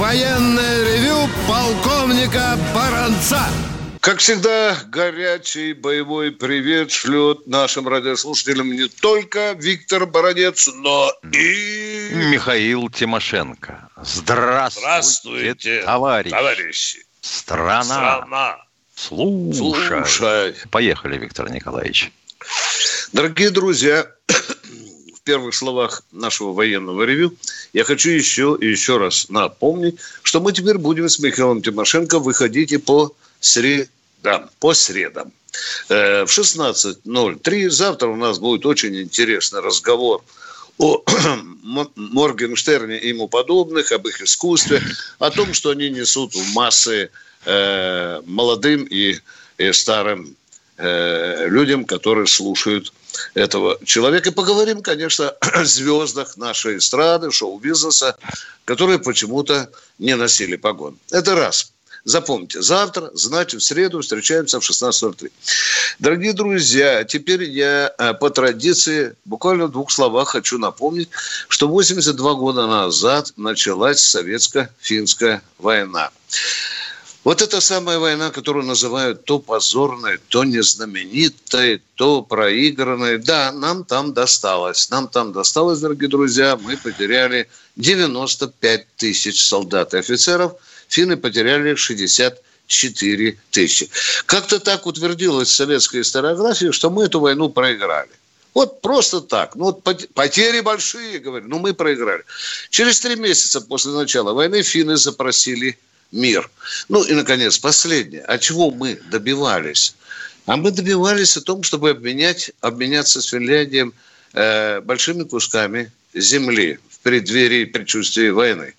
военное ревю полковника Баранца. Как всегда, горячий боевой привет шлет нашим радиослушателям не только Виктор Баранец, но и... Михаил Тимошенко. Здравствуйте, Здравствуйте, товарищ. товарищи. Страна. Страна. Слушай. Слушай. Поехали, Виктор Николаевич. Дорогие друзья, в первых словах нашего военного ревю я хочу еще и еще раз напомнить, что мы теперь будем с Михаилом Тимошенко выходить и по средам. По средам. Э, В 16.03 завтра у нас будет очень интересный разговор о Моргенштерне и ему подобных, об их искусстве, о том, что они несут в массы э, молодым и, и старым э, людям, которые слушают этого человека. И поговорим, конечно, о звездах нашей эстрады, шоу-бизнеса, которые почему-то не носили погон. Это раз. Запомните, завтра, значит, в среду встречаемся в 16.03. Дорогие друзья, теперь я э, по традиции буквально в двух словах хочу напомнить, что 82 года назад началась советско-финская война. Вот эта самая война, которую называют то позорной, то незнаменитой, то проигранной. Да, нам там досталось. Нам там досталось, дорогие друзья. Мы потеряли 95 тысяч солдат и офицеров. Финны потеряли 64 тысячи. Как-то так утвердилось в советской историографии, что мы эту войну проиграли. Вот просто так. Ну, вот пот- потери большие, говорю, но мы проиграли. Через три месяца после начала войны финны запросили мир. Ну и, наконец, последнее. А чего мы добивались? А мы добивались о том, чтобы обменять, обменяться с Финляндией э, большими кусками земли в преддверии предчувствия войны.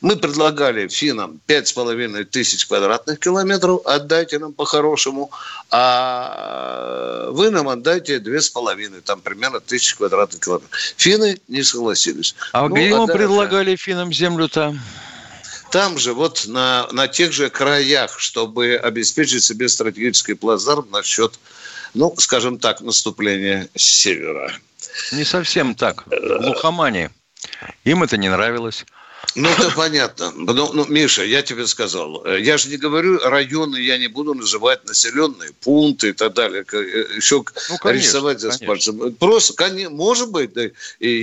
Мы предлагали финнам 5,5 тысяч квадратных километров, отдайте нам по-хорошему, а вы нам отдайте 2,5, там примерно тысяч квадратных километров. Финны не согласились. А Ну, где мы да, предлагали финнам землю-то? Там же, вот на, на тех же краях, чтобы обеспечить себе стратегический плацдарм насчет, ну, скажем так, наступления с севера. Не совсем так. Глухомани. Им это не нравилось. Ну, это понятно. Ну, ну, Миша, я тебе сказал, э, я же не говорю районы, я не буду называть населенные пункты и так далее, э, еще Ну, конечно, рисовать конечно. пальцем. Просто, коне- может быть, да, и,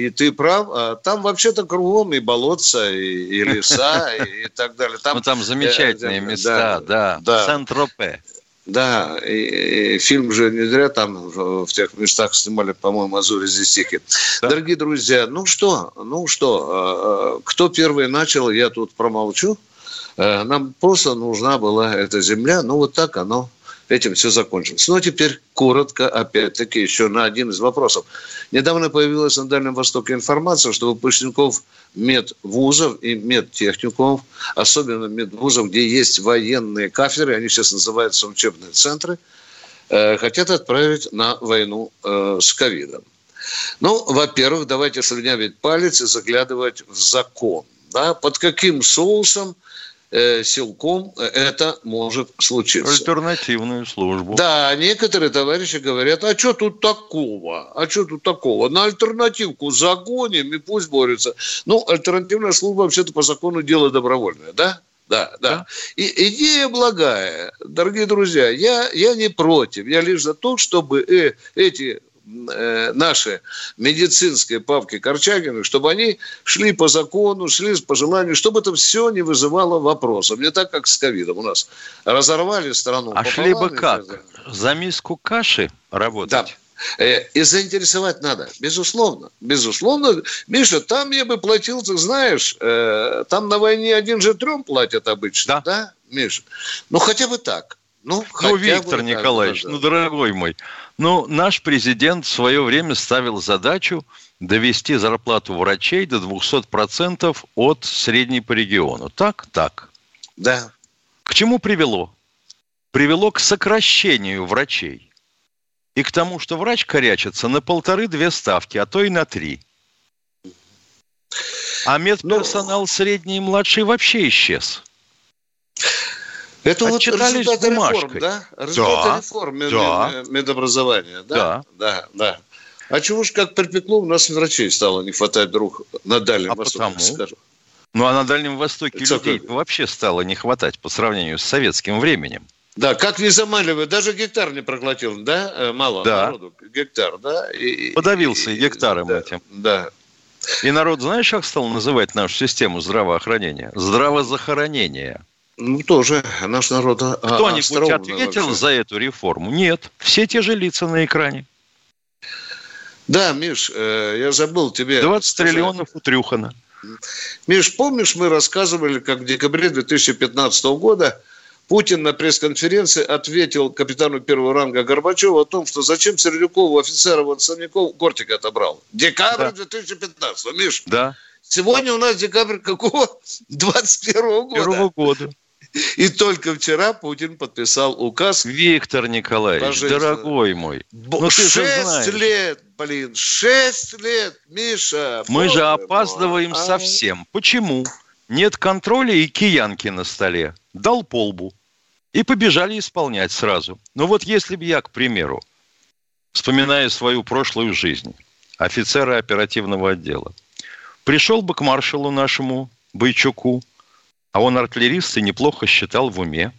и ты прав, а там вообще-то кругом и болотца, и, и леса, и, и так далее. Там, Ну, там замечательные э, места, да. да. Сан-Тропе. Да, и, и фильм же не зря там в, тех местах снимали, по-моему, Азури тихие. Да. Дорогие друзья, ну что, ну что, э, э, кто первый начал, я тут промолчу. Э, Нам просто нужна была эта земля, ну вот так оно, этим все закончилось. Ну а теперь коротко, опять-таки, еще на один из вопросов. Недавно появилась на Дальнем Востоке информация, что выпускников медвузов и медтехникумов, особенно медвузов, где есть военные кафедры, они сейчас называются учебные центры, э, хотят отправить на войну э, с ковидом. Ну, во-первых, давайте слюнявить палец и заглядывать в закон. Да, под каким соусом, э, силком это может случиться. Альтернативную службу. Да, некоторые товарищи говорят, а что тут такого? А что тут такого? На альтернативку загоним и пусть борются. Ну, альтернативная служба вообще-то по закону дело добровольное, да? Да, да. И идея благая. Дорогие друзья, я, я не против. Я лишь за то, чтобы э, эти э, наши медицинские павки Корчагина, чтобы они шли по закону, шли по желанию, чтобы это все не вызывало вопросов. Не так, как с ковидом у нас. Разорвали страну. А шли бы как? За миску каши работать? Э, И заинтересовать надо, безусловно. Безусловно. Миша, там я бы платил, ты знаешь, э, там на войне один же трем платят обычно, да, Миша? Ну, хотя бы так. Ну, Ну, Виктор Николаевич, да, ну, дорогой мой, ну, наш президент в свое время ставил задачу довести зарплату врачей до 200% от средней по региону. Так? Так. Да. К чему привело? привело к сокращению врачей и к тому, что врач корячится на полторы-две ставки, а то и на три. А медперсонал средний и младший вообще исчез. Это вот результаты реформ, да? Результаты да, реформ да. медобразования, да? Да. Да, да. А чего ж как припекло, у нас врачей стало не хватать вдруг на Дальнем а Востоке, потому? скажем. Ну, а на Дальнем Востоке Это людей как... вообще стало не хватать по сравнению с советским временем. Да, как не замаливают, даже гектар не проглотил, да, э, мало да. народу, гектар, да. И, Подавился и, гектаром да, этим. Да. И народ, знаешь, как стал называть нашу систему здравоохранения? Здравозахоронение. Ну, тоже наш народ а, Кто-нибудь ответил вообще. за эту реформу? Нет. Все те же лица на экране. Да, Миш, э, я забыл тебе 20 сказать. триллионов утрюхано. Миш, помнишь, мы рассказывали, как в декабре 2015 года Путин на пресс-конференции ответил капитану первого ранга Горбачеву о том, что зачем Сердюкову офицеров от Санников Кортик отобрал. Декабрь да. 2015 Миш. Да. Сегодня у нас декабрь какого? 21 года. Первого года. И только вчера Путин подписал указ. Виктор Николаевич, дорогой мой. Ну, шесть лет, блин, шесть лет, Миша. Мы же опаздываем мой. совсем. Почему? Нет контроля и киянки на столе. Дал полбу. И побежали исполнять сразу. Но вот если бы я, к примеру, вспоминая свою прошлую жизнь, офицера оперативного отдела, пришел бы к маршалу нашему Бойчуку, а он артиллерист и неплохо считал в уме,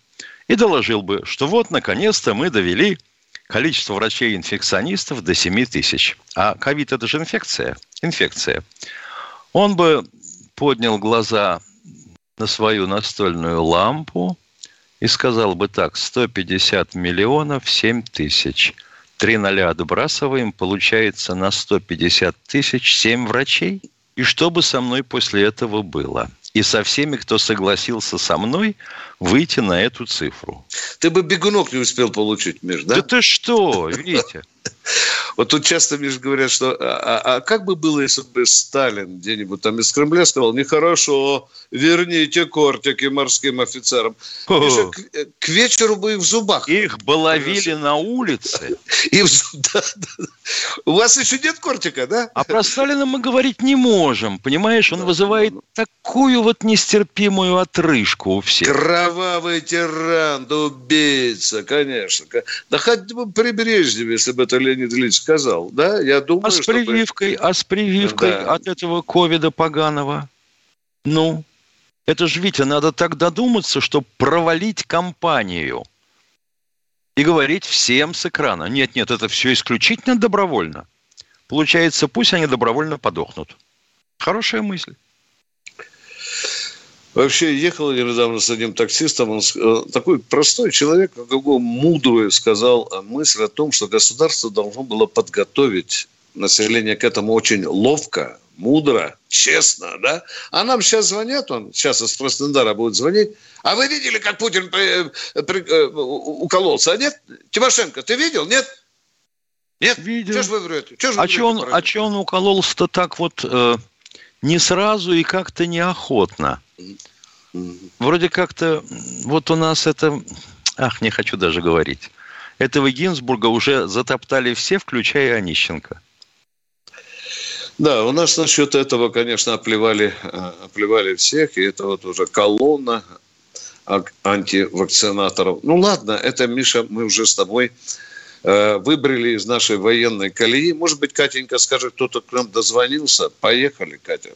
и доложил бы, что вот, наконец-то мы довели количество врачей-инфекционистов до 7 тысяч. А ковид – это же инфекция. Инфекция. Он бы поднял глаза на свою настольную лампу и сказал бы так, 150 миллионов 7 тысяч. Три ноля отбрасываем, получается на 150 тысяч 7 врачей. И что бы со мной после этого было? И со всеми, кто согласился со мной выйти на эту цифру. Ты бы бегунок не успел получить, Миш, да? Да ты что, видите? Вот тут часто, Миш, говорят, что а, а, а как бы было, если бы Сталин где-нибудь там из Кремля сказал, нехорошо, верните кортики морским офицерам. Миша, к, к вечеру бы их в зубах. Их бы ловили на улице. И, да, да. У вас еще нет кортика, да? А про Сталина мы говорить не можем, понимаешь? Он вызывает такую вот нестерпимую отрыжку у всех. Кровавый тиран, да убийца, конечно. Да хоть бы при Брежневе, если бы это Леонид Ильич сказал, да? Я думаю, а с прививкой, чтобы... а с прививкой да. от этого ковида поганого? Ну, это же, Витя, надо так додуматься, чтобы провалить кампанию и говорить всем с экрана. Нет, нет, это все исключительно добровольно. Получается, пусть они добровольно подохнут. Хорошая мысль. Вообще, ехал я недавно с одним таксистом, он э, такой простой человек, какого мудрую сказал мысль о том, что государство должно было подготовить население к этому очень ловко, мудро, честно, да? А нам сейчас звонят, он сейчас из Краснодара будет звонить. А вы видели, как Путин при, при, э, укололся? А нет? Тимошенко, ты видел? Нет? Нет? Видел. Что ж вы врете? Что ж вы а что он, а он укололся-то так вот э, не сразу и как-то неохотно? Вроде как-то вот у нас это... Ах, не хочу даже говорить. Этого Гинзбурга уже затоптали все, включая Онищенко. Да, у нас насчет этого, конечно, оплевали, э, оплевали всех, и это вот уже колонна антивакцинаторов. Ну ладно, это, Миша, мы уже с тобой э, выбрали из нашей военной колеи. Может быть, Катенька скажет, кто-то к нам дозвонился. Поехали, Катя.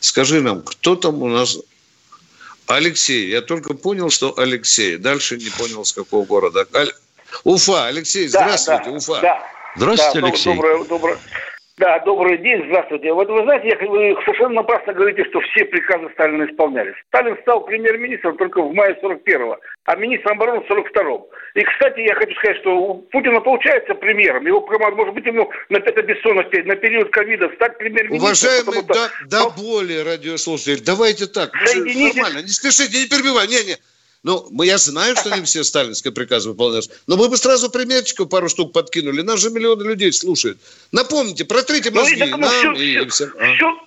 Скажи нам, кто там у нас Алексей. Я только понял, что Алексей. Дальше не понял, с какого города. Аль... Уфа. Алексей, здравствуйте, да, да, Уфа. Да. Здравствуйте, да, Алексей. Доброе, доброе, да, добрый день, здравствуйте. Вот вы знаете, вы совершенно напрасно говорите, что все приказы Сталина исполнялись. Сталин стал премьер-министром только в мае 41-го, а министром обороны в 42-м. И, кстати, я хочу сказать, что у Путина получается премьером. Его, может быть, ему на это бессонности, на период ковида стать премьер-министром. Уважаемый, да, да более радиослушатель, давайте так. Соедините... Нормально, не спешите, не перебивай. Не, не, ну, я знаю, что не все сталинские приказы выполняются, но мы бы сразу примерчиков пару штук подкинули. Нас же миллионы людей слушают. Напомните, протрите ну, мозги ну, нам все, и, все, и всем. Все,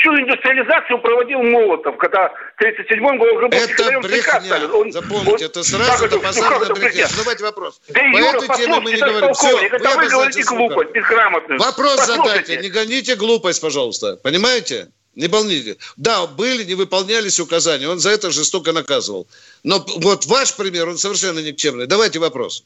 всю индустриализацию проводил Молотов, когда в 1937 году Это брехня. Он, Запомните, он, это сразу это базарная брехня. Задавайте вопрос. Да, По Юра, этой теме мы не говорим. Все, это вы говорите глупость, безграмотную. Вопрос Послушайте. задайте, не гоните глупость, пожалуйста. Понимаете? Не волните. Да, были, не выполнялись указания. Он за это жестоко наказывал. Но вот ваш пример, он совершенно никчемный. Давайте вопрос.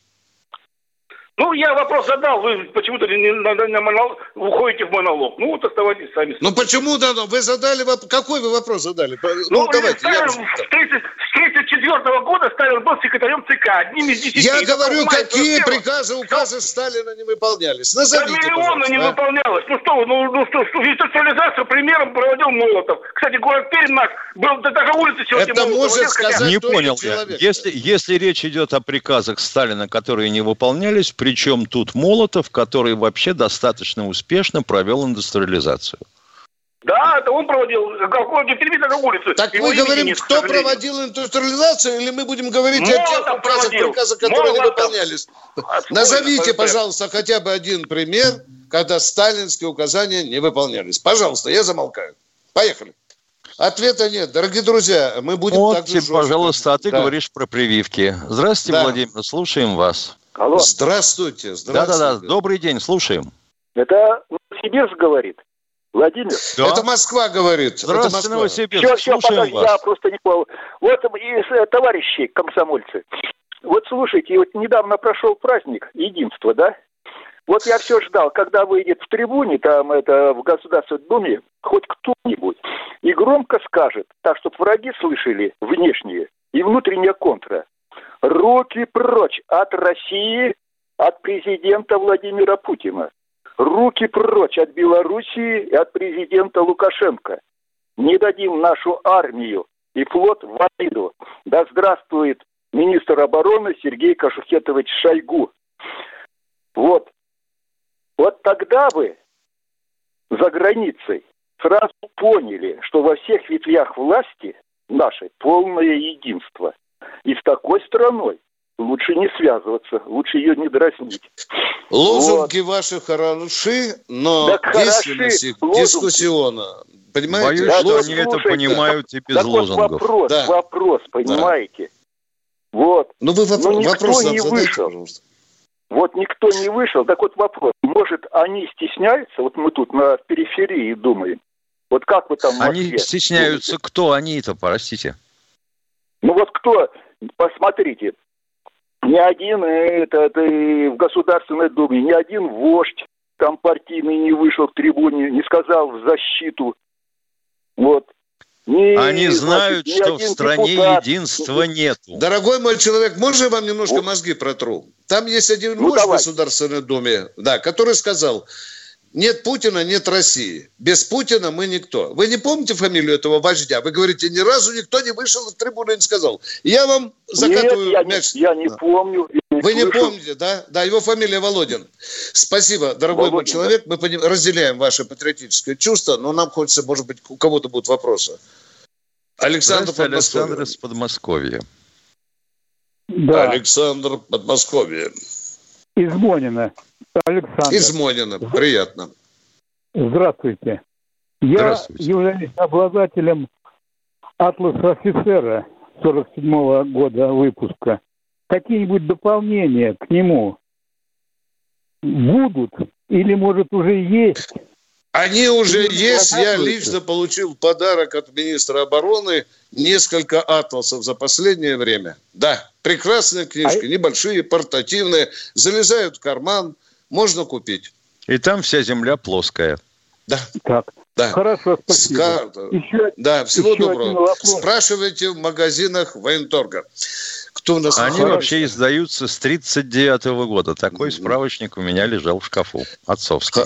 Ну, я вопрос задал, вы почему-то не, на, на монолог, уходите в монолог. Ну, вот оставайтесь сами. Ну, почему да? Вы задали вопрос. Какой вы вопрос задали? Ну, ну давайте. Сталин, я... С 1934 года Сталин был секретарем ЦК, одним из десяти. Я говорю, какие приказы, указы Сталина не выполнялись? Назовите, Да миллионы не а? выполнялось. Ну что, ну, ну что, что индустриализацию примером проводил Молотов. Кстати, город Пермь наш был, да даже улицы сегодня Это Молотов, может сказать хотя... Не понял я. Если, если речь идет о приказах Сталина, которые не выполнялись, причем тут Молотов, который вообще достаточно успешно провел индустриализацию. Да, это он проводил, какой телевизор на улице. Так мы говорим, нет, кто проводил индустриализацию, или мы будем говорить Молотов о тех указах, приказах, которые Молотов. не выполнялись? Назовите, пожалуйста, хотя бы один пример, когда сталинские указания не выполнялись. Пожалуйста, я замолкаю. Поехали. Ответа нет. Дорогие друзья, мы будем вот, так же пожалуйста, а ты да. говоришь про прививки. Здравствуйте, да. Владимир, слушаем вас. Алло. Здравствуйте. Здравствуйте. Да-да-да, добрый день, слушаем. Это Новосибирск говорит. Владимир? Да. Это Москва говорит. Здравствуйте, Новосибирск. Все, все, пока, вас. я просто не понял. Вот из э, товарищей комсомольцы. Вот слушайте, вот недавно прошел праздник единства, да? Вот я все ждал, когда выйдет в трибуне, там это в Государственной Думе, хоть кто-нибудь, и громко скажет, так, чтобы враги слышали внешние и внутренняя контра. Руки прочь от России, от президента Владимира Путина. Руки прочь от Белоруссии и от президента Лукашенко. Не дадим нашу армию и флот в обиду. Да здравствует министр обороны Сергей Кашухетович Шойгу. Вот. Вот тогда бы за границей сразу поняли, что во всех ветвях власти нашей полное единство. И с такой страной лучше не связываться, лучше ее не дразнить. Лозунги вот. ваши хороши, но так действенности дискуссионно. Понимаете? Боюсь, да, что они это понимают и без так лозунгов. Вот вопрос, да. вопрос, понимаете? Да. Вот. Ну вы вопрос, Но никто вопрос не вышел. Пожалуйста. Вот никто не вышел. Так вот вопрос. Может, они стесняются? Вот мы тут на периферии думаем. Вот как вы там Они стесняются. Думаете? Кто они-то, простите? Ну вот кто, посмотрите, ни один это, это в Государственной Думе, ни один вождь компартийный не вышел к трибуне, не сказал в защиту. Вот. Ни, Они знают, значит, что в стране депутат. единства нету. Дорогой мой человек, можно я вам немножко вот. мозги протру? Там есть один ну, вождь в Государственной Думе, да, который сказал, нет Путина, нет России. Без Путина мы никто. Вы не помните фамилию этого вождя? Вы говорите, ни разу никто не вышел из трибуны и не сказал. Я вам закатываю нет, мяч. Я, я не помню. Не Вы слышу. не помните, да? Да, его фамилия Володин. Спасибо, дорогой Володин, мой человек. Да. Мы разделяем ваше патриотическое чувство, но нам хочется, может быть, у кого-то будут вопросы. Александр Александр из Подмосковья. Да. Александр Подмосковье. Из Монина. Александр. Из Монина. Приятно. Здравствуйте. Я Здравствуйте. являюсь обладателем атласа офицера 47 -го года выпуска. Какие-нибудь дополнения к нему будут или, может, уже есть? Они уже есть. Я лично получил подарок от министра обороны несколько атласов за последнее время. Да, прекрасные книжки, а... небольшие, портативные, залезают в карман, можно купить. И там вся земля плоская. Да. Так. Да. Хорошо, спасибо. Ска... Еще, да, всего еще доброго. Спрашивайте в магазинах военторга. Кто у нас? Они Хорошо. вообще издаются с 39 -го года. Такой справочник у меня лежал в шкафу. Отцовский.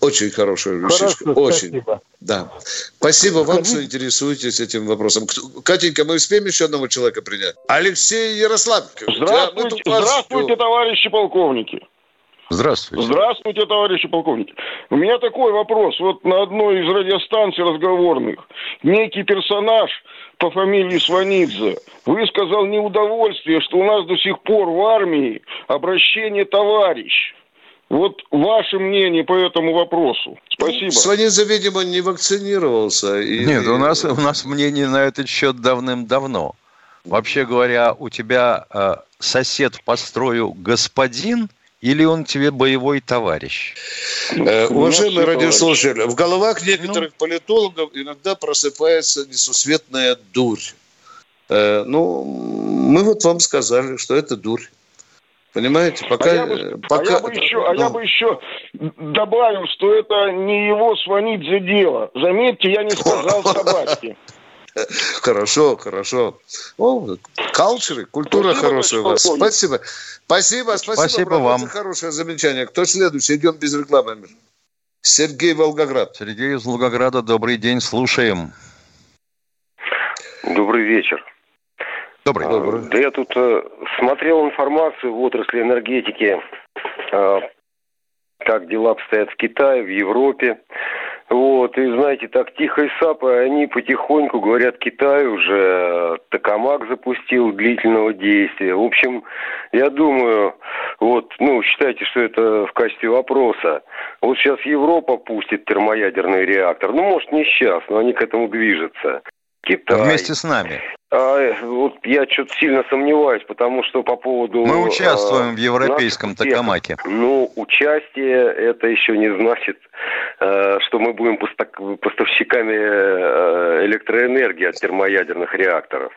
Очень хорошая вещичка. Хорошо, Очень. Спасибо. Да. Спасибо вам, что интересуетесь этим вопросом. Катенька, мы успеем еще одного человека принять? Алексей Ярославович. Здравствуйте, здравствуйте товарищи полковники. Здравствуйте. Здравствуйте, товарищи полковники. У меня такой вопрос. Вот на одной из радиостанций разговорных некий персонаж по фамилии Сванидзе высказал неудовольствие, что у нас до сих пор в армии обращение товарищ. Вот ваше мнение по этому вопросу. Спасибо. Сванидзе, видимо, не вакцинировался. И... Нет, у нас, у нас мнение на этот счет давным-давно. Вообще говоря, у тебя э, сосед по строю господин или он тебе боевой товарищ? Э, уважаемые радиослушатели, в головах некоторых ну... политологов иногда просыпается несусветная дурь. Э, ну, мы вот вам сказали, что это дурь. Понимаете, пока... А я бы, пока... А я бы, еще, а я бы еще добавил, что это не его за дело. Заметьте, я не сказал собачки. Хорошо, хорошо. О, калчеры, культура спасибо, хорошая у вас. Спасибо. Спасибо, спасибо, вам. хорошее замечание. Кто следующий? Идем без рекламы. Сергей Волгоград. Сергей из Волгограда, добрый день, слушаем. Добрый вечер. Добрый. Добрый. Да я тут э, смотрел информацию в отрасли энергетики, э, как дела обстоят в Китае, в Европе. Вот, и знаете, так тихо и сапо, они потихоньку говорят, Китай уже э, Токамак запустил длительного действия. В общем, я думаю, вот, ну, считайте, что это в качестве вопроса. Вот сейчас Европа пустит термоядерный реактор. Ну, может, не сейчас, но они к этому движутся. Китай. Вместе с нами. А, вот я что-то сильно сомневаюсь, потому что по поводу... Мы участвуем а, в европейском Токамаке. Ну, участие это еще не значит, а, что мы будем поставщиками э, электроэнергии от термоядерных реакторов.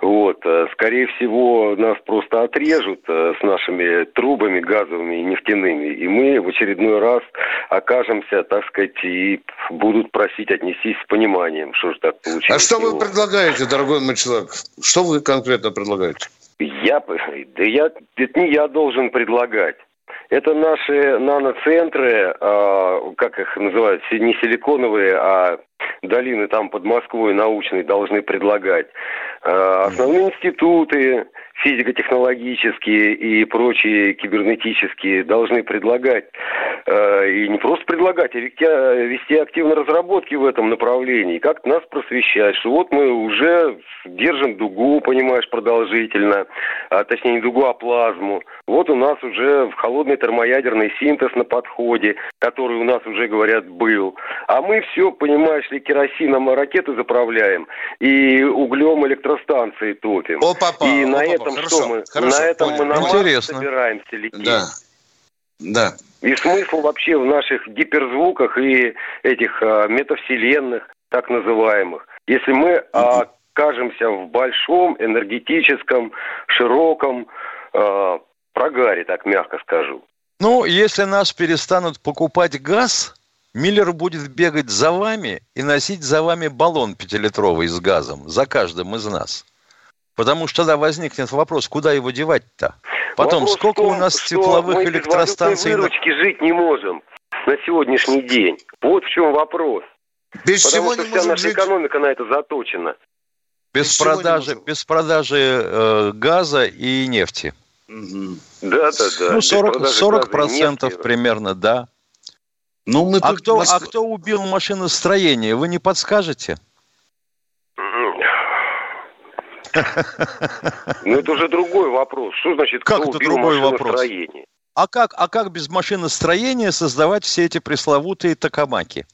Вот, э, скорее всего, нас просто отрежут э, с нашими трубами газовыми и нефтяными, и мы в очередной раз окажемся, так сказать, и будут просить отнестись с пониманием, что же так получилось. А что вы предлагаете, дорогой мой человек? Что вы конкретно предлагаете? Я, да я, это не я должен предлагать. Это наши наноцентры, э, как их называют, не силиконовые, а долины там под Москвой научные должны предлагать. Э, основные институты физико-технологические и прочие кибернетические должны предлагать, э, и не просто предлагать, а вести, вести активные разработки в этом направлении, как нас просвещать, что вот мы уже держим дугу, понимаешь, продолжительно, а, точнее не дугу, а плазму. Вот у нас уже холодный термоядерный синтез на подходе, который у нас уже, говорят, был. А мы все, понимаешь ли, керосином ракеты заправляем и углем электростанции топим. О, папа, и о, на папа, этом хорошо, что мы? Хорошо, на этом понял. мы на Интересно. собираемся лететь. Да. Да. И смысл вообще в наших гиперзвуках и этих а, метавселенных, так называемых. Если мы а, окажемся в большом энергетическом, широком э, прогаре, так мягко скажу. Ну, если нас перестанут покупать газ, Миллер будет бегать за вами и носить за вами баллон пятилитровый с газом, за каждым из нас. Потому что тогда возникнет вопрос, куда его девать-то? Потом, вопрос сколько том, у нас тепловых мы электростанций... Мы выручки жить не можем на сегодняшний день. Вот в чем вопрос. Без Потому чего что не вся наша жить? экономика на это заточена. Без, Без продажи, без продажи э, газа и нефти. Да, да, да. ну, Без 40, продажи 40 газа и процентов нефти. примерно, да. Ну, мы А тут кто, Моск- а кто убил машиностроение, вы не подскажете? Ну, это уже другой вопрос. Что значит, Как кто это убил другой вопрос? машиностроение? А как, а как без машиностроения создавать все эти пресловутые токамаки?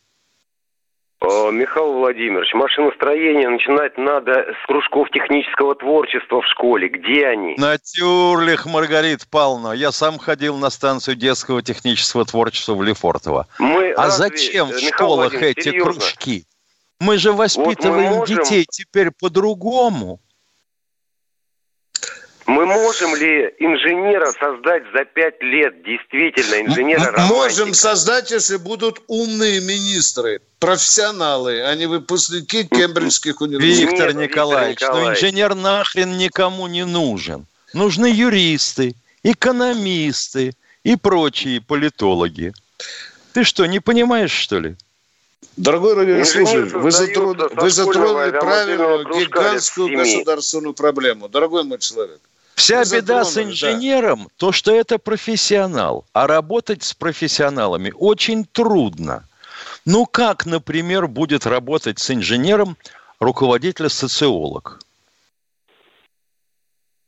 Э, Михаил Владимирович, машиностроение начинать надо с кружков технического творчества в школе. Где они? Натюрлих, Маргарит Павловна. Я сам ходил на станцию детского технического творчества в Лефортово. Мы А разве, зачем в школах эти серьезно? кружки? Мы же воспитываем можем- детей теперь по-другому. Мы можем ли инженера создать за пять лет, действительно, инженера М- Можем создать, если будут умные министры, профессионалы, а не выпускники кембриджских университетов. Виктор Виктор Николаевич, ну Николаевич. инженер нахрен никому не нужен. Нужны юристы, экономисты и прочие политологи. Ты что, не понимаешь, что ли? Дорогой радиослушатель, вы, со вы затронули правильную гигантскую государственную проблему. Дорогой мой человек. Вся Вы беда с затронули, да. инженером, то, что это профессионал. А работать с профессионалами очень трудно. Ну, как, например, будет работать с инженером руководитель-социолог?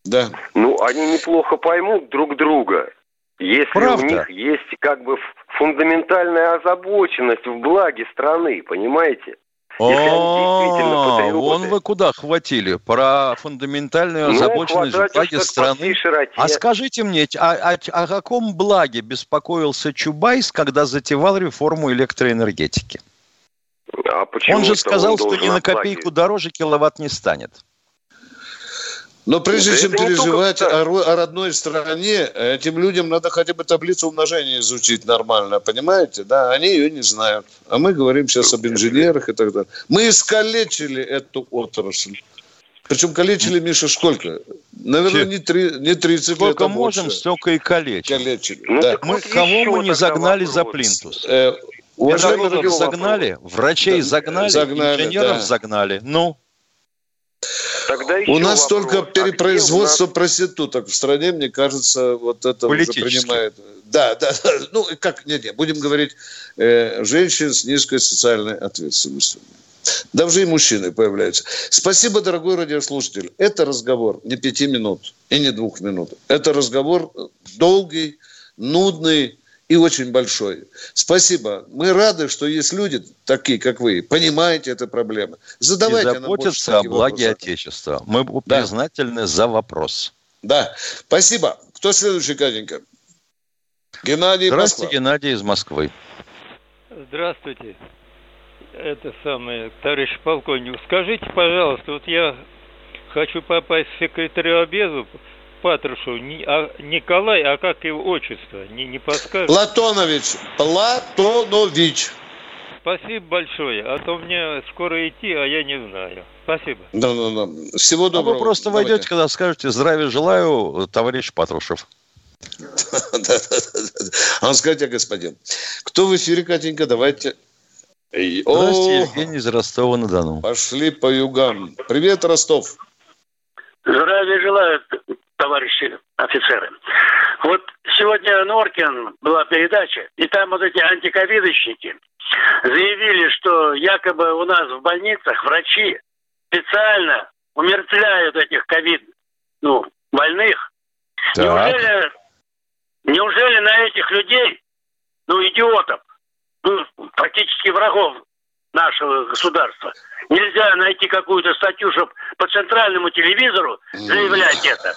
Да. Ну, они неплохо поймут друг друга. Если Правда. у них есть как бы фундаментальная озабоченность в благе страны, понимаете? О, вон вы куда хватили? Про фундаментальную ну, озабоченность в благе страны. А скажите мне, а, а, о каком благе беспокоился Чубайс, когда затевал реформу электроэнергетики? А он же сказал, он что ни на копейку дороже киловатт не станет. Но прежде чем переживать о, о родной стране, этим людям надо хотя бы таблицу умножения изучить нормально, понимаете? Да, они ее не знают. А мы говорим сейчас об инженерах и так далее. Мы искалечили эту отрасль. Причем калечили, Миша, сколько? Наверное, не, три, не 30 сколько лет, Сколько можем, больше. столько и калечим. Калечили, ну, да. Мы, кого мы не загнали вопрос. за плинтус? Э, уважаемые, загнали, врачей да, загнали, загнали, инженеров да. загнали. Ну, Тогда У нас вопрос. только а перепроизводство нас... проституток в стране, мне кажется, вот это уже принимает. Да, да, да. Ну, как, нет, нет, будем говорить, э, женщин с низкой социальной ответственностью. Да уже и мужчины появляются. Спасибо, дорогой радиослушатель. Это разговор не пяти минут и не двух минут. Это разговор долгий, нудный, и очень большой. Спасибо. Мы рады, что есть люди такие, как вы, понимаете эту проблему. Задавайте и заботятся о благе вопросы. Отечества. Мы да. признательны за вопрос. Да. Спасибо. Кто следующий, Катенька? Геннадий Здравствуйте, Москва. Геннадий из Москвы. Здравствуйте. Это самое, товарищ полковник. Скажите, пожалуйста, вот я хочу попасть в секретарю обезу Патрушу, не, а, Николай, а как его отчество? Не, не подскажешь? Платонович. Платонович. Спасибо большое. А то мне скоро идти, а я не знаю. Спасибо. Да, да, да. Всего доброго. А вы просто Давайте. войдете, когда скажете «Здравия желаю, товарищ Патрушев». А он скажите, господин. Кто в эфире, Катенька? Давайте. Здравствуйте, Евгений из Ростова-на-Дону. Пошли по югам. Привет, Ростов. Здравия желаю, товарищи офицеры. Вот сегодня Норкин была передача, и там вот эти антиковидочники заявили, что якобы у нас в больницах врачи специально умертвляют этих ковид ну, больных. Так. Неужели, неужели на этих людей, ну, идиотов, ну, практически врагов нашего государства, нельзя найти какую-то статью, чтобы по центральному телевизору заявлять это?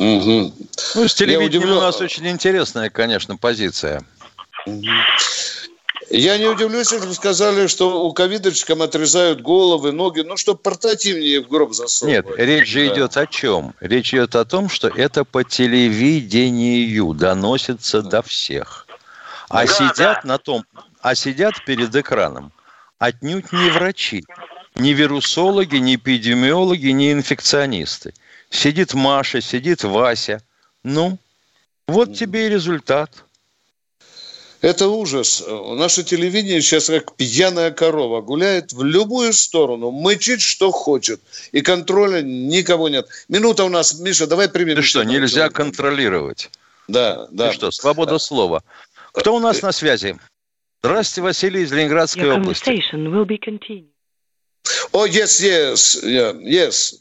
Угу. Ну, с телевидением у нас очень интересная, конечно, позиция. Я не удивлюсь, если бы сказали, что у ковидочкам отрезают головы, ноги, ну, чтобы портативнее в гроб засовывать. Нет, речь же да. идет о чем? Речь идет о том, что это по телевидению доносится до всех. А да, сидят да. на том, а сидят перед экраном отнюдь не врачи, не вирусологи, не эпидемиологи, не инфекционисты. Сидит Маша, сидит Вася. Ну, вот тебе и результат. Это ужас. Наше телевидение сейчас как пьяная корова. Гуляет в любую сторону, мычит, что хочет. И контроля никого нет. Минута у нас. Миша, давай примем. Ты что, нельзя человека. контролировать? Да, да. Ты что, свобода да. слова. Кто у нас на связи? Здравствуйте, Василий из Ленинградской Your области. О, oh, yes, yes, yeah, yes.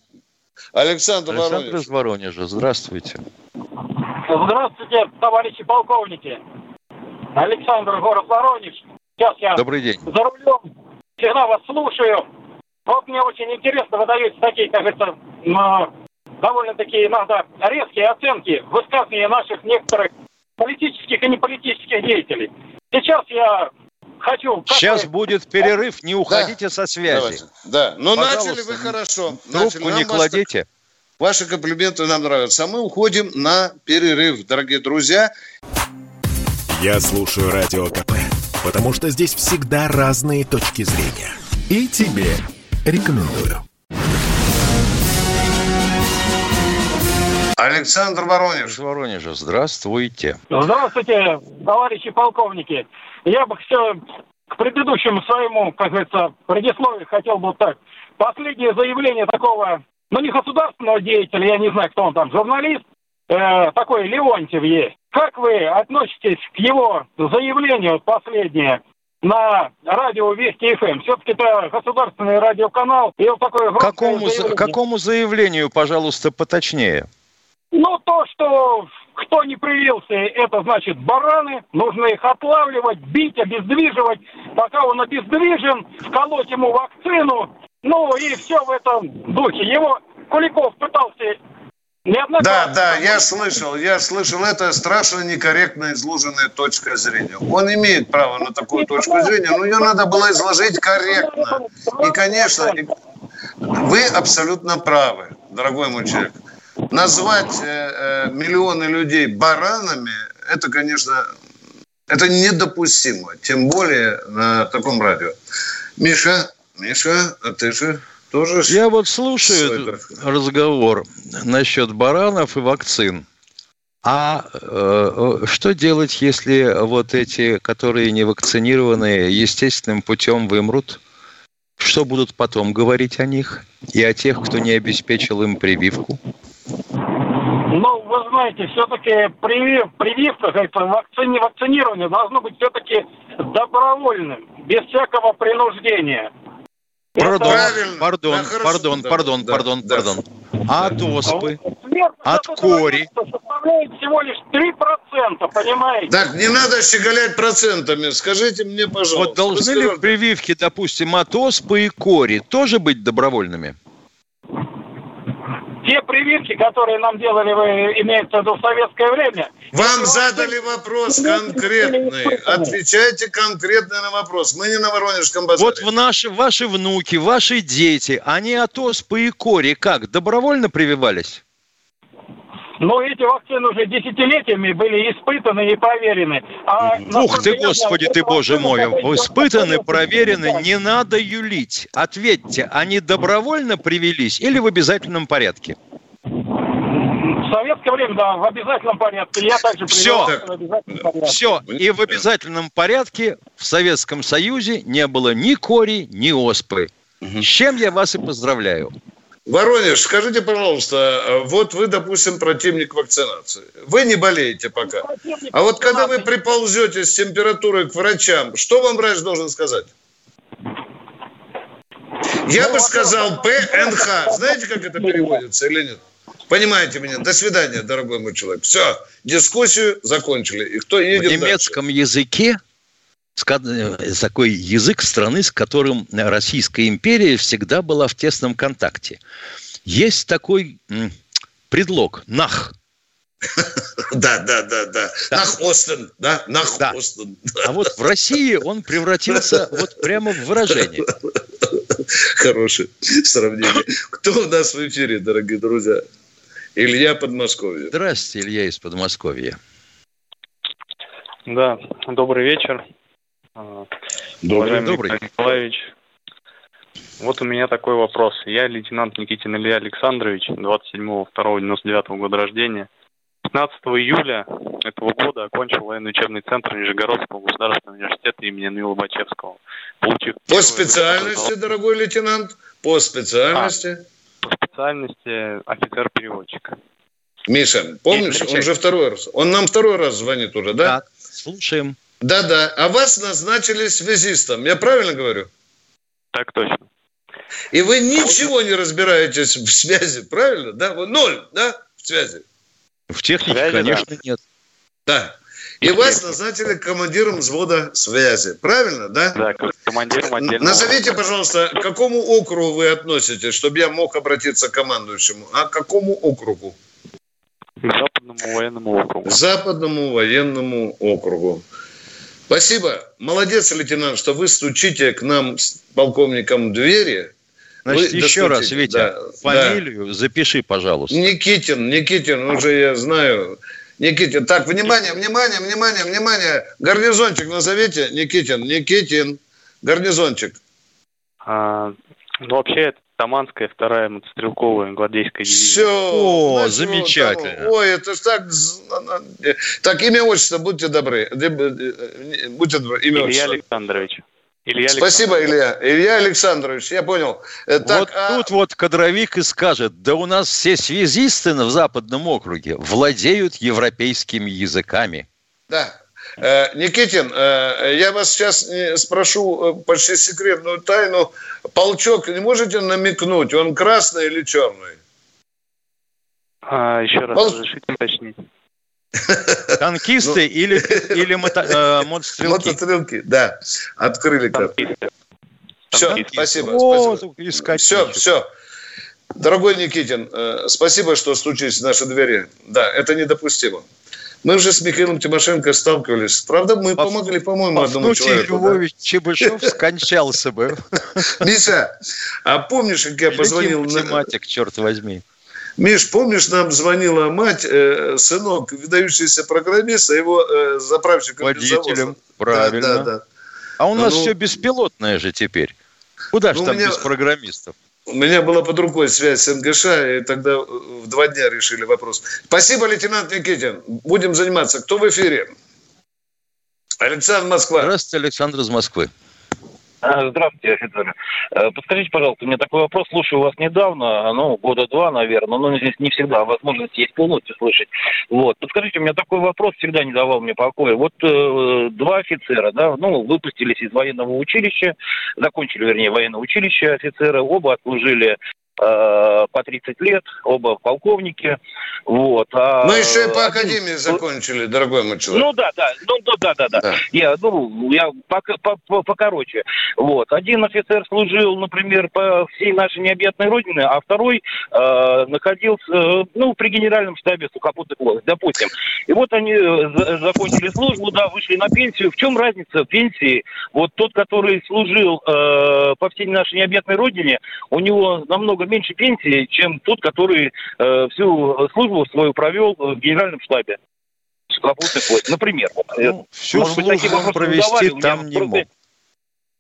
Александр, Александр Воронеж. из Воронежа. Здравствуйте. Здравствуйте, товарищи полковники. Александр, город Воронеж. Сейчас я Добрый день. за рулем. Всегда вас слушаю. Вот мне очень интересно, вы даете такие, как это, довольно такие иногда резкие оценки высказывания наших некоторых политических и неполитических деятелей. Сейчас я хочу... Сейчас вы... будет перерыв, не уходите да. со связи. Давайте. Да, но ну, Пожалуйста, начали вы хорошо. Трубку начали. не кладите. Ваши комплименты нам нравятся. А мы уходим на перерыв, дорогие друзья. Я слушаю Радио КП, потому что здесь всегда разные точки зрения. И тебе рекомендую. Александр Воронеж. Воронежа, здравствуйте. Здравствуйте, товарищи полковники. Я бы все к предыдущему своему, как говорится, предисловию хотел бы так. Последнее заявление такого, ну не государственного деятеля, я не знаю, кто он там, журналист, э, такой Леонтьев есть. Как вы относитесь к его заявлению последнее на радио Вести ФМ. Все-таки это государственный радиоканал. И вот такое какому, заявление. какому заявлению, пожалуйста, поточнее? Ну, то, что Кто не привился, это значит бараны. Нужно их отлавливать, бить, обездвиживать. Пока он обездвижен, вколоть ему вакцину. Ну и все в этом духе. Его Куликов пытался да, да, я слышал, я слышал, это страшно некорректно изложенная точка зрения. Он имеет право на такую точку зрения, но ее надо было изложить корректно. И, конечно, вы абсолютно правы, дорогой мой человек. Назвать э, э, миллионы людей баранами, это, конечно, это недопустимо, тем более на таком радио. Миша, Миша, а ты же тоже Я вот слушаю разговор насчет баранов и вакцин. А э, что делать, если вот эти, которые не вакцинированные, естественным путем вымрут? Что будут потом говорить о них и о тех, кто не обеспечил им прививку? Ну, вы знаете, все-таки привив, прививка, как вакцини, вакцинирование должно быть все-таки добровольным, без всякого принуждения. Пардон, пардон, да, пардон, да, пардон, да, пардон, да. пардон. А от оспы, от кори. Составляет всего лишь 3%, понимаете? Так, не надо щеголять процентами. Скажите мне, пожалуйста. Вот должны ли прививки, допустим, от оспы и кори тоже быть добровольными? Те прививки, которые нам делали, имеется в виду в советское время. Вам задали вопрос конкретный. Отвечайте конкретно на вопрос. Мы не на Воронежском базаре. Вот в наши, ваши внуки, ваши дети, они от оспы и кори как, добровольно прививались? Но эти вакцины уже десятилетиями были испытаны и проверены. А Ух ты, господи ты, боже мой. Испытаны, проверены, не надо юлить. Ответьте, они добровольно привелись или в обязательном порядке? В советское время, да, в обязательном порядке. Я также Все, все. И в обязательном порядке в Советском Союзе не было ни кори, ни оспы. С чем я вас и поздравляю. Воронеж, скажите, пожалуйста, вот вы, допустим, противник вакцинации. Вы не болеете пока. А вот когда вы приползете с температурой к врачам, что вам врач должен сказать? Я ну, бы сказал ПНХ. Знаете, как это переводится или нет? Понимаете меня? До свидания, дорогой мой человек. Все, дискуссию закончили. И кто едет В немецком дальше? языке такой язык страны, с которым Российская империя всегда была в тесном контакте. Есть такой предлог «нах». Да, да, да, да. Нах Остен, да, Нах. Остен. А вот в России он превратился вот прямо в выражение. Хорошее сравнение. Кто у нас в эфире, дорогие друзья? Илья Подмосковье. Здравствуйте, Илья из Подмосковья. Да, добрый вечер. Добрый, добрый. Николаевич. Вот у меня такой вопрос. Я лейтенант Никитин Илья Александрович, 27.02.99 года рождения. 15 июля этого года окончил военный учебный центр Нижегородского государственного университета имени Нила Бачевского. Получив По специальности, дорогой лейтенант? По специальности? А по специальности офицер-переводчик. Миша, помнишь, он же второй раз. Он нам второй раз звонит уже, да? Да, слушаем. Да-да. А вас назначили связистом. Я правильно говорю? Так точно. И вы ничего не разбираетесь в связи, правильно? Да? Вы ноль, да, в связи? В технике, связи, конечно, да. нет. Да. И вас назначили командиром взвода связи. Правильно, да? Да, командиром отдельного. Назовите, пожалуйста, к какому округу вы относитесь, чтобы я мог обратиться к командующему? А к какому округу? К Западному военному округу. Западному военному округу. Спасибо. Молодец, лейтенант, что вы стучите к нам с полковником двери. Значит, вы еще раз, Витя, да, фамилию да. запиши, пожалуйста. Никитин, Никитин, уже я знаю. Никитин. Так, внимание, внимание, внимание, внимание. Гарнизончик назовите. Никитин, Никитин. Гарнизончик. А, ну, вообще, это Таманская вторая мотострелковая гвардейская дивизия. Все. О, ну, замечательно. Ой, это ж так... Так, имя, отчество, будьте добры. Будьте добры, имя, Илья отчество. Александрович. Илья Спасибо, Илья. Илья Александрович, я понял. Э, так, вот а... тут вот кадровик и скажет, да у нас все связисты в Западном округе владеют европейскими языками. Да. Э, Никитин, э, я вас сейчас спрошу почти секретную тайну. Полчок, не можете намекнуть, он красный или черный? А, еще раз Пол... разрешите уточнить. Танкисты или, или мото, э, мотострелки? Мотострелки, да. Открыли карту. Все, спасибо. О, спасибо. Все, все. Дорогой Никитин, э, спасибо, что стучись в наши двери. Да, это недопустимо. Мы уже с Михаилом Тимошенко сталкивались. Правда, мы По, помогли, по-моему, одному человеку. Львович да? Чебышев скончался бы. Миша, а помнишь, как я позвонил... математик, черт возьми. Миш, помнишь, нам звонила мать, э, сынок, выдающийся программист, а его э, заправщиком Водителем, правильно. Да, да, да. А у нас ну, все беспилотное же теперь. Куда ну, же там меня... без программистов? У меня была под рукой связь с НГШ, и тогда в два дня решили вопрос. Спасибо, лейтенант Никитин. Будем заниматься. Кто в эфире? Александр Москва. Здравствуйте, Александр из Москвы. А, здравствуйте, офицер. Э, подскажите, пожалуйста, у меня такой вопрос. Слушаю вас недавно, ну, года два, наверное, но здесь не всегда возможность есть полностью слышать. Вот. Подскажите, у меня такой вопрос всегда не давал мне покоя. Вот э, два офицера, да, ну, выпустились из военного училища, закончили, вернее, военное училище офицеры, оба отслужили по 30 лет, оба полковники. Вот. А, Мы еще и по академии закончили, дорогой мой человек. Ну да, да, ну да, да, да. да. Я, ну, я покороче. Вот. Один офицер служил, например, по всей нашей необъятной родине, а второй э, находился, э, ну, при генеральном штабе сухопутных войск, допустим. И вот они э, закончили службу, да, вышли на пенсию. В чем разница пенсии? Вот тот, который служил э, по всей нашей необъятной родине, у него намного меньше пенсии, чем тот, который э, всю службу свою провел в генеральном штабе. Например. Ну, всю Может службу быть, он провести там не мог.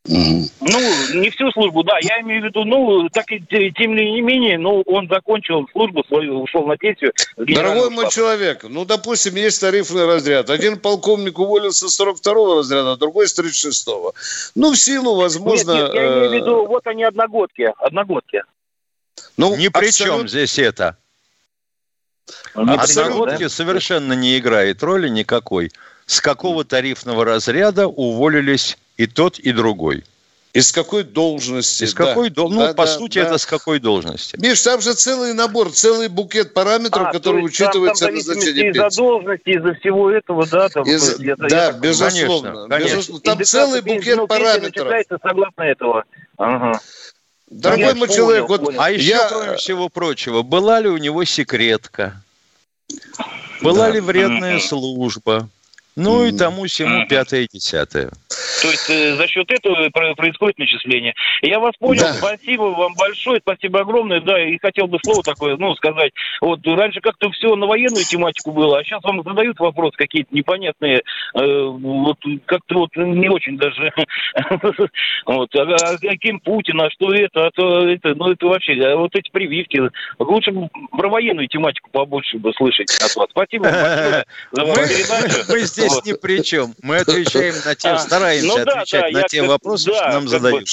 Ну, не всю службу, да, я имею в виду, ну, так и тем не менее, ну, он закончил службу свою, ушел на пенсию. Дорогой мой человек, ну, допустим, есть тарифный разряд. Один полковник уволился с 42-го разряда, другой с 36-го. Ну, в силу, возможно... Нет, нет, я имею в виду, вот они одногодки, одногодки. Ну, Ни при абсолют... чем здесь это. Абсолютно да? совершенно не играет роли никакой. С какого тарифного разряда уволились и тот, и другой. Из какой должности? Из да. какой должности? Ну, да, по да, сути, да. это с какой должности. Миш, там же целый набор, целый букет параметров, а, который учитывается там, там назначение Из-за должности, из-за всего этого, да? Там, из, это, да, я безусловно. Конечно, безусловно. Там целый букет ну, параметров. согласно этого. Ага. Дорогой мой человек, вот понял. А еще, я... кроме всего прочего, была ли у него секретка? Была да. ли вредная служба? Ну и тому всему пятое десятое. То есть э, за счет этого происходит начисление. Я вас понял, да. спасибо вам большое, спасибо огромное, да, и хотел бы слово такое, ну, сказать. Вот раньше как-то все на военную тематику было, а сейчас вам задают вопрос какие-то непонятные, э, вот как-то вот не очень даже, вот, а, а каким Путин, а что это, а то это, ну это вообще, а вот эти прививки, лучше бы про военную тематику побольше бы слышать от вас. Спасибо вам большое за вашу передачу. Мы здесь ни при чем. Мы отвечаем на те, а, стараемся ну, да, отвечать да, на те вопросы, да, что нам задают.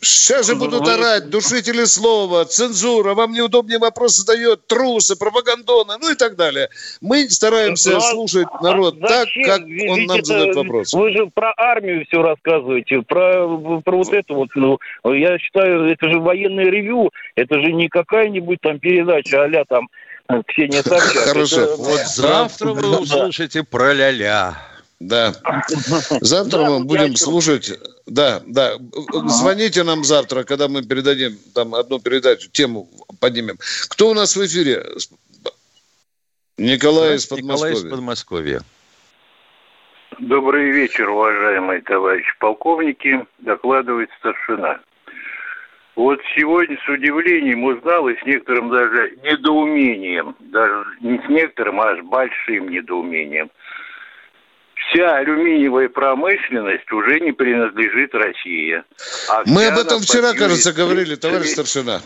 Сейчас же будут орать, душители слова, цензура, вам неудобнее вопрос задает, трусы, пропагандоны, ну и так далее. Мы стараемся ну, а слушать народ а так, как он нам задает вопрос. Вы же про армию все рассказываете, про, про вот это вот. Ну, я считаю, это же военное ревю, это же не какая-нибудь там передача а там Ксения Собчак. Хорошо. Это... Вот завтра вы услышите про ля-ля. Да. Завтра мы будем слушать. Да, да. Звоните нам завтра, когда мы передадим там одну передачу, тему поднимем. Кто у нас в эфире? Николай из Подмосковья. Николай из Подмосковья. Добрый вечер, уважаемые товарищи полковники. Докладывает старшина. Вот сегодня с удивлением узнал и с некоторым даже недоумением, даже не с некоторым, а с большим недоумением – вся алюминиевая промышленность уже не принадлежит России. А Мы об этом вчера, кажется, говорили, товарищ старшина.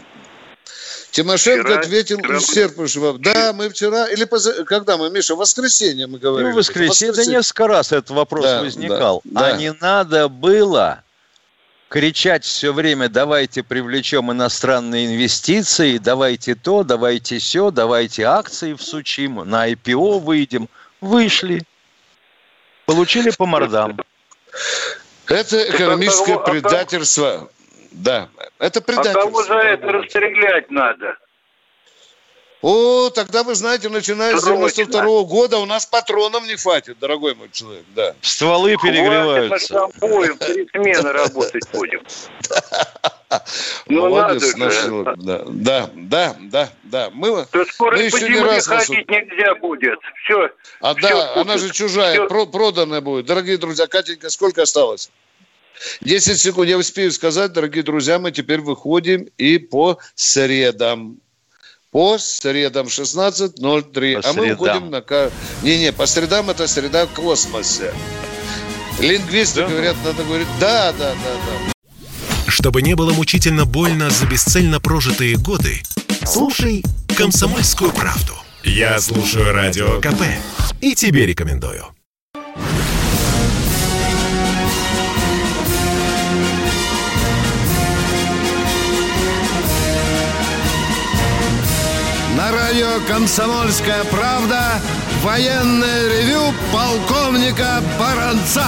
Тимошенко вчера, ответил вчера... исчерпывающе. Да, мы вчера, или поз... когда мы, Миша, в воскресенье мы говорили. Ну, в воскресенье, воскресенье. да несколько раз этот вопрос да, возникал. Да, а да. не надо было кричать все время, давайте привлечем иностранные инвестиции, давайте то, давайте все, давайте акции всучим, на IPO выйдем. Вышли. Получили по мордам. Это экономическое предательство. Да, это предательство. А кого за это расстрелять надо? О, тогда вы знаете, начиная с 92 -го года у нас патронов не хватит, дорогой мой человек, да. Стволы перегреваются. Хватит, три смены работать будем. Ну, Молодец, надо же. Да, да, да, да, да. Мы, То скоро мы еще не раз ходить нельзя будет. Все. А все да, она же чужая, все. Про, проданная будет. Дорогие друзья, Катенька, сколько осталось? 10 секунд. Я успею сказать, дорогие друзья, мы теперь выходим и по средам. По средам 16.03. а мы уходим на... Не-не, по средам это среда в космосе. Лингвисты да? говорят, надо говорить, да, да, да, да. Чтобы не было мучительно больно за бесцельно прожитые годы, слушай «Комсомольскую правду». Я слушаю Радио КП и тебе рекомендую. Радио «Комсомольская правда» военное ревю полковника Баранца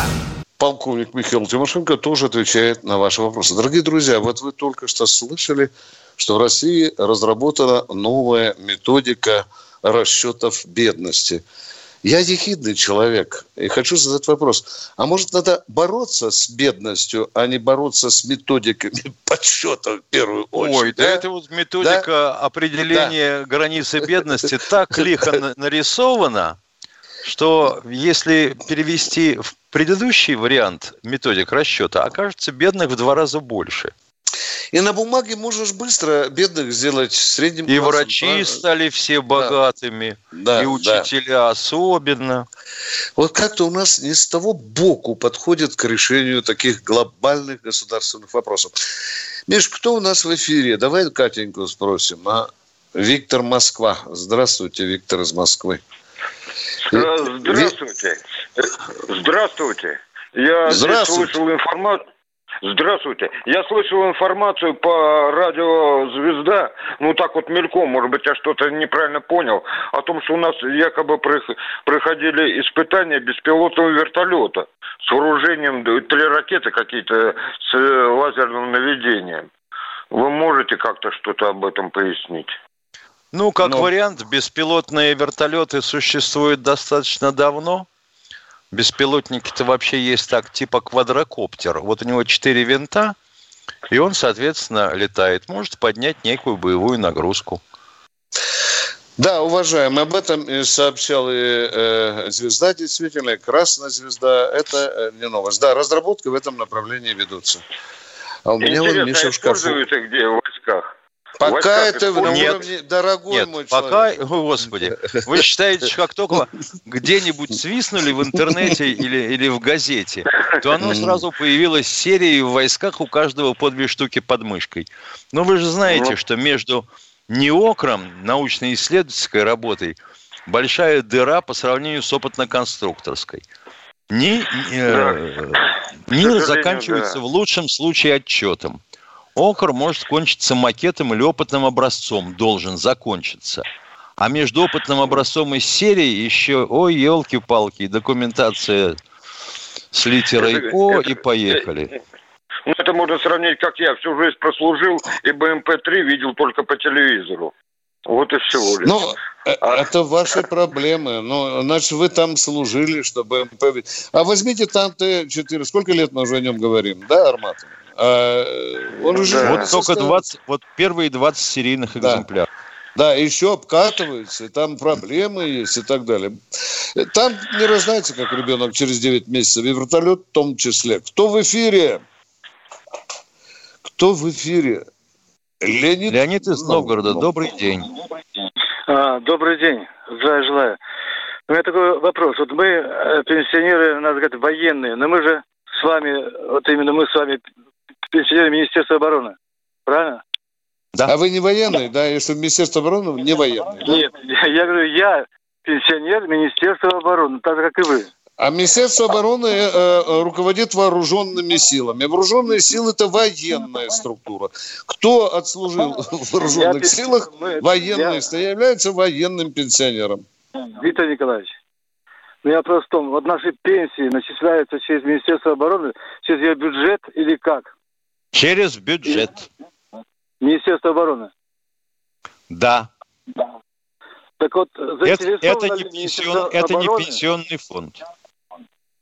полковник Михаил Тимошенко тоже отвечает на ваши вопросы. Дорогие друзья, вот вы только что слышали, что в России разработана новая методика расчетов бедности. Я ехидный человек и хочу задать вопрос. А может, надо бороться с бедностью, а не бороться с методиками подсчета в первую очередь? Ой, да, да это вот методика да? определения да. границы бедности так лихо нарисована, что если перевести в предыдущий вариант методик расчета, окажется бедных в два раза больше. И на бумаге можешь быстро бедных сделать средним И классом, врачи правильно? стали все богатыми, да. и учителя да. особенно. Вот как-то у нас не с того боку подходит к решению таких глобальных государственных вопросов. Миш, кто у нас в эфире? Давай Катеньку спросим. А? Виктор Москва. Здравствуйте, Виктор из Москвы. Здравствуйте. Здравствуйте. Я Здравствуйте. слышал информацию. Здравствуйте. Я слышал информацию по радио «Звезда», ну так вот мельком, может быть, я что-то неправильно понял, о том, что у нас якобы проходили испытания беспилотного вертолета с вооружением, три ракеты какие-то с лазерным наведением. Вы можете как-то что-то об этом пояснить? Ну, как Но... вариант, беспилотные вертолеты существуют достаточно давно. Беспилотники-то вообще есть так, типа квадрокоптер. Вот у него четыре винта, и он, соответственно, летает. Может поднять некую боевую нагрузку. Да, уважаемый, об этом сообщал и э, звезда, действительно, и красная звезда. Это э, не новость. Да, разработки в этом направлении ведутся. А у меня Интересно, вон Миша в шкафу. где в войсках? Пока это на нет, уровне, дорогой нет, мой пока, человек. господи, вы считаете, что как только где-нибудь свистнули в интернете или, или в газете, то оно сразу появилось серией в войсках у каждого по две штуки под мышкой. Но вы же знаете, ну. что между неокром, научно-исследовательской работой, большая дыра по сравнению с опытно-конструкторской. Ни, э, мир заканчивается да. в лучшем случае отчетом. Окр может кончиться макетом или опытным образцом, должен закончиться. А между опытным образцом и серией еще, ой, елки-палки, документация с литерой О и поехали. Ну, это можно сравнить, как я всю жизнь прослужил и БМП-3 видел только по телевизору. Вот и всего лишь. Ну, а... это ваши проблемы. Ну, значит, вы там служили, чтобы БМП... А возьмите там Т-4. Сколько лет мы уже о нем говорим? Да, Арматов? А, он уже да. Вот только 20, вот первые 20 серийных экземпляров. Да, еще обкатывается, там проблемы есть и так далее. Там не разнается, как ребенок через 9 месяцев, и вертолет в том числе. Кто в эфире? Кто в эфире? Леонид, Леонид из Новгорода, добрый день. А, добрый день, здравия желаю. У меня такой вопрос. Вот мы, э, пенсионеры, надо сказать, военные, но мы же с вами, вот именно мы с вами пенсионеры Министерства обороны. Правильно? Да. А вы не военный, да? Если Министерство обороны, не военный. Нет, я, говорю, я пенсионер Министерства обороны, так же, как и вы. А Министерство обороны э, э, руководит вооруженными силами. Вооруженные силы – это военная структура. Кто отслужил в вооруженных я, силах, мы, военные, я... является военным пенсионером. Виктор Николаевич, у меня вопрос в том, вот наши пенсии начисляются через Министерство обороны, через ее бюджет или как? Через бюджет. Министерство обороны. Да. Так вот, это, это, не, пенсион, это не пенсионный фонд.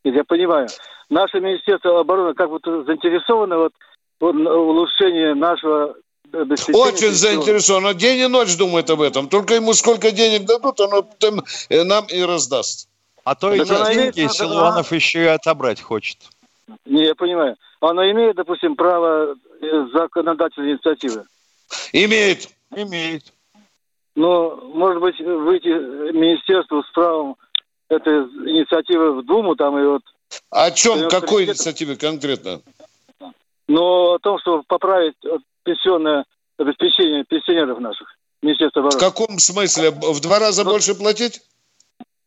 Я понимаю. Наше Министерство обороны как будто заинтересовано вот, вот в улучшении нашего очень заинтересован. День и ночь думает об этом. Только ему сколько денег дадут, он тем э, нам и раздаст. А то эти деньги Силуанов еще и отобрать хочет. Не, я понимаю. Она имеет, допустим, право э, законодательной инициативы? Имеет. Имеет. Но, может быть, выйти министерству с правом этой инициативы в Думу, там и вот... О чем? Какой инициативе конкретно? Ну, о том, чтобы поправить пенсионное обеспечение пенсионеров наших. Министерство обороны. В каком смысле? В два раза ну, больше платить?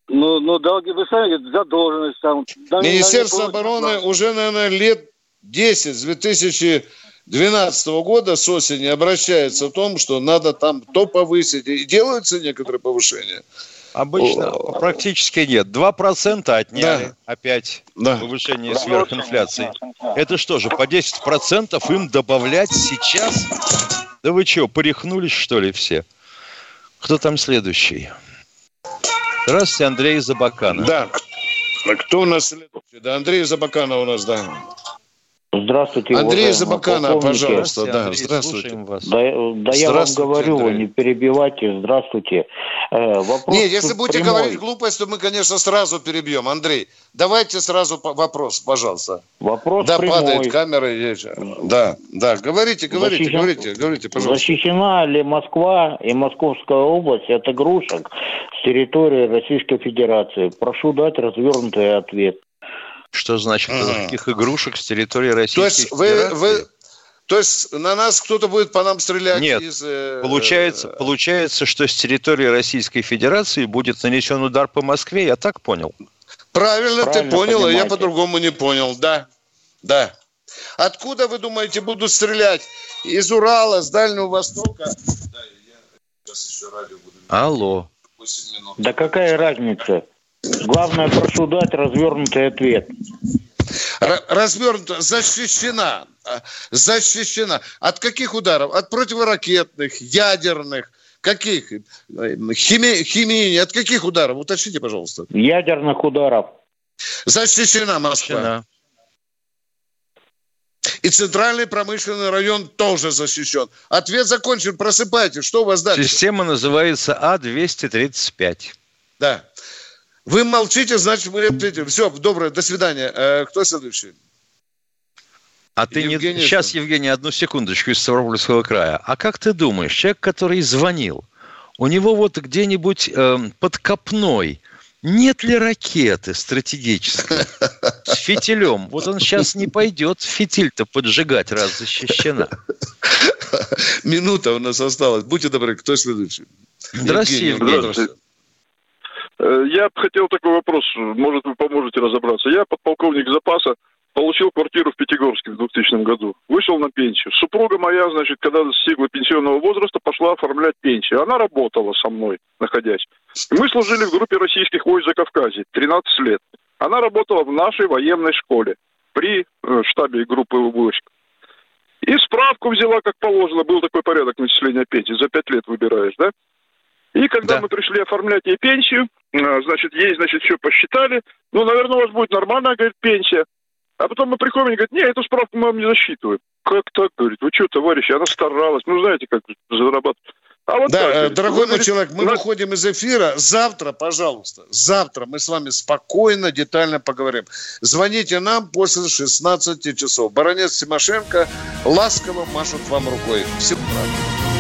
Ну, ну, долги, вы сами говорите, задолженность там. Министерство обороны уже, наверное, лет 10, с 2012 года с осени обращается в том, что надо там то повысить. И делаются некоторые повышения. Обычно О. практически нет. 2% отняли да. опять да. повышение сверхинфляции. Это что же, по 10% им добавлять сейчас? Да вы что, порехнулись что ли все? Кто там следующий? Здравствуйте, Андрей Забакана. Да. Кто у нас следующий? Да, Андрей Забакана у нас, да. Здравствуйте, Андрей Забакана, пожалуйста. Да, здравствуйте. Вас. Да, да я вам говорю, Андрей. не перебивайте. Здравствуйте. Э, вопрос Нет, если будете прямой. говорить глупость, то мы, конечно, сразу перебьем. Андрей, давайте сразу вопрос, пожалуйста. Вопрос Да, прямой. падает камера. Да, да, говорите, говорите, Защищен... говорите, говорите, пожалуйста. Защищена ли Москва и Московская область от игрушек с территории Российской Федерации? Прошу дать развернутый ответ. Что значит mm. каких игрушек с территории Российской То есть Федерации? Вы, вы, то есть на нас кто-то будет по нам стрелять Нет, из... Э, получается, получается, что с территории Российской Федерации будет нанесен удар по Москве, я так понял? Правильно, Правильно ты понял, понимаете. а я по-другому не понял, да, да. Откуда, вы думаете, будут стрелять? Из Урала, с Дальнего Востока? Да, я сейчас еще радио буду... Алло. Да какая разница? Главное, прошу дать развернутый ответ. Развернута, защищена. Защищена. От каких ударов? От противоракетных, ядерных, каких? Хими, химии, от каких ударов? Уточните, пожалуйста. Ядерных ударов. Защищена Москва. Защищена. И центральный промышленный район тоже защищен. Ответ закончен. Просыпайтесь. Что у вас дальше? Система называется А-235. Да. Вы молчите, значит, мы ответим. Все, доброе, до свидания. Э, кто следующий? А ты не... Сейчас, Евгений, одну секундочку из Ставропольского края. А как ты думаешь, человек, который звонил, у него вот где-нибудь э, под копной нет ли ракеты стратегической с фитилем? Вот он сейчас не пойдет фитиль-то поджигать, раз защищена. Минута у нас осталась. Будьте добры, кто следующий? Здравствуйте, Евгений. Здравствуйте. Э, я хотел такой вопрос, может, вы поможете разобраться. Я подполковник запаса, получил квартиру в Пятигорске в 2000 году. Вышел на пенсию. Супруга моя, значит, когда достигла пенсионного возраста, пошла оформлять пенсию. Она работала со мной, находясь. Мы служили в группе российских войск за Кавказе 13 лет. Она работала в нашей военной школе при э, штабе группы войск. И справку взяла, как положено. Был такой порядок начисления пенсии. За пять лет выбираешь, да? И когда да. мы пришли оформлять ей пенсию, значит, ей, значит, все посчитали. Ну, наверное, у вас будет нормальная, говорит, пенсия. А потом мы приходим и говорит, нет, эту справку мы вам не засчитываем. Как так, говорит, вы что, товарищи, она старалась. Ну, знаете, как зарабатывать. А вот да, так, говорит, дорогой мой человек, мы нас... выходим из эфира. Завтра, пожалуйста, завтра мы с вами спокойно, детально поговорим. Звоните нам после 16 часов. Баронец Тимошенко ласково машет вам рукой. Всего доброго.